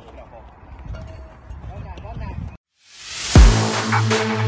ball. Get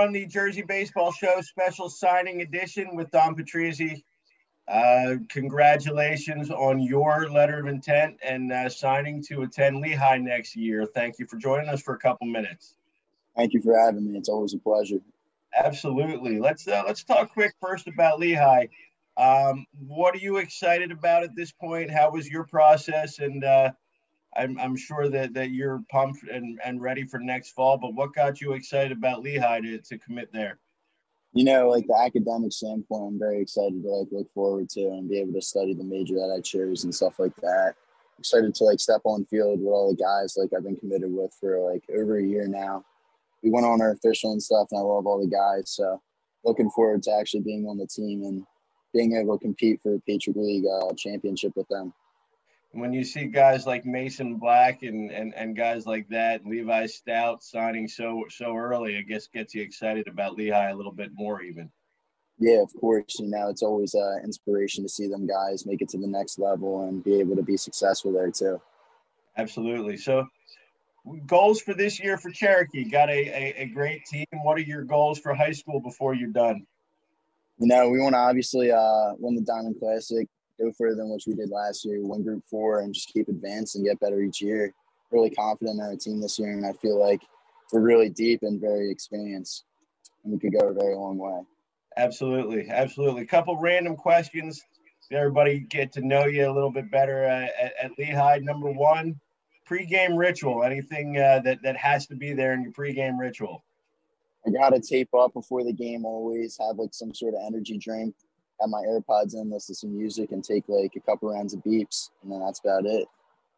ball. Run that, run that. Here on the Jersey Baseball Show special signing edition with Dom Patrizzi. Uh, congratulations on your letter of intent and uh, signing to attend Lehigh next year. Thank you for joining us for a couple minutes. Thank you for having me. It's always a pleasure. Absolutely. Let's uh, let's talk quick first about Lehigh. Um, what are you excited about at this point? How was your process? And uh, I'm, I'm sure that, that you're pumped and, and ready for next fall. But what got you excited about Lehigh to, to commit there? You know, like the academic standpoint, I'm very excited to like look forward to and be able to study the major that I chose and stuff like that. Excited to like step on field with all the guys like I've been committed with for like over a year now. We went on our official and stuff, and I love all the guys. So looking forward to actually being on the team and being able to compete for a Patriot League uh, championship with them. When you see guys like Mason Black and, and, and guys like that, Levi Stout signing so so early, I guess gets you excited about Lehigh a little bit more even. Yeah, of course. You know, it's always uh, inspiration to see them guys make it to the next level and be able to be successful there too. Absolutely. So, goals for this year for Cherokee? Got a, a, a great team. What are your goals for high school before you're done? You know, we want to obviously uh, win the Diamond Classic, go further than what we did last year, win Group Four, and just keep advancing, get better each year. Really confident in our team this year, and I feel like we're really deep and very experienced, and we could go a very long way. Absolutely, absolutely. A couple random questions. Everybody get to know you a little bit better uh, at, at Lehigh. Number one, pregame ritual. Anything uh, that that has to be there in your pregame ritual? I got to tape up before the game. Always have like some sort of energy drink. Have my AirPods in, listen to some music, and take like a couple rounds of BPs, and then that's about it.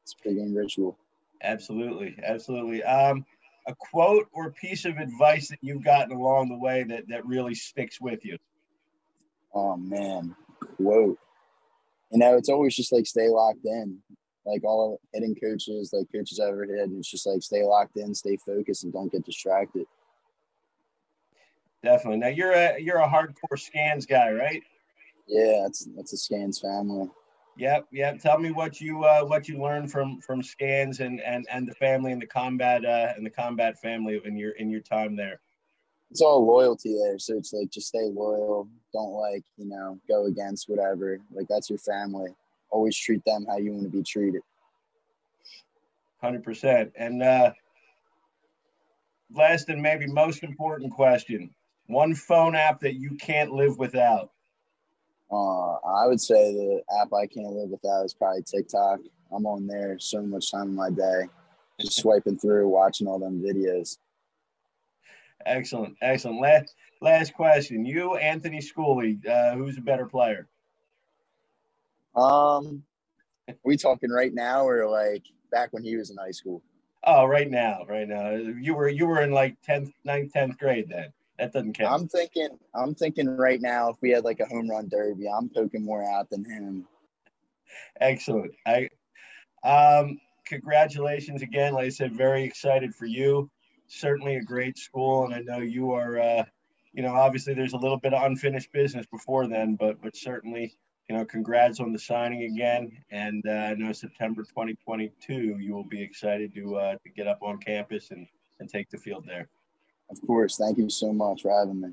It's pregame ritual. Absolutely, absolutely. Um, a quote or piece of advice that you've gotten along the way that that really sticks with you. Oh man, quote. You know, it's always just like stay locked in. Like all hitting coaches, like coaches I've ever hit, it's just like stay locked in, stay focused, and don't get distracted. Definitely. Now you're a you're a hardcore scans guy, right? Yeah, that's that's a scans family. Yep, yep. Tell me what you uh, what you learned from from scans and and and the family and the combat uh, and the combat family in your in your time there. It's all loyalty there, so it's like just stay loyal. Don't like you know go against whatever. Like that's your family. Always treat them how you want to be treated. Hundred percent. And uh, last and maybe most important question: one phone app that you can't live without. Uh, I would say the app I can't live without is probably TikTok. I'm on there so much time in my day, just swiping through, watching all them videos. Excellent, excellent. Last last question: You, Anthony Schooley, uh, who's a better player? Um, we talking right now or like back when he was in high school? Oh, right now, right now. You were you were in like 10th, 9th, 10th grade then. That doesn't count. I'm thinking I'm thinking right now if we had like a home run derby, I'm poking more out than him. Excellent. I um congratulations again. Like I said, very excited for you. Certainly a great school, and I know you are uh, you know, obviously there's a little bit of unfinished business before then, but but certainly you know, congrats on the signing again. And uh, I know September 2022, you will be excited to uh, to get up on campus and and take the field there. Of course. Thank you so much for having me.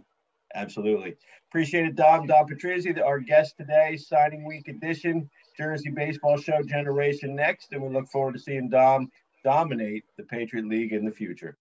Absolutely. Appreciate it, Dom. Dom Patrizzi, our guest today, signing week edition, Jersey Baseball Show Generation Next. And we look forward to seeing Dom dominate the Patriot League in the future.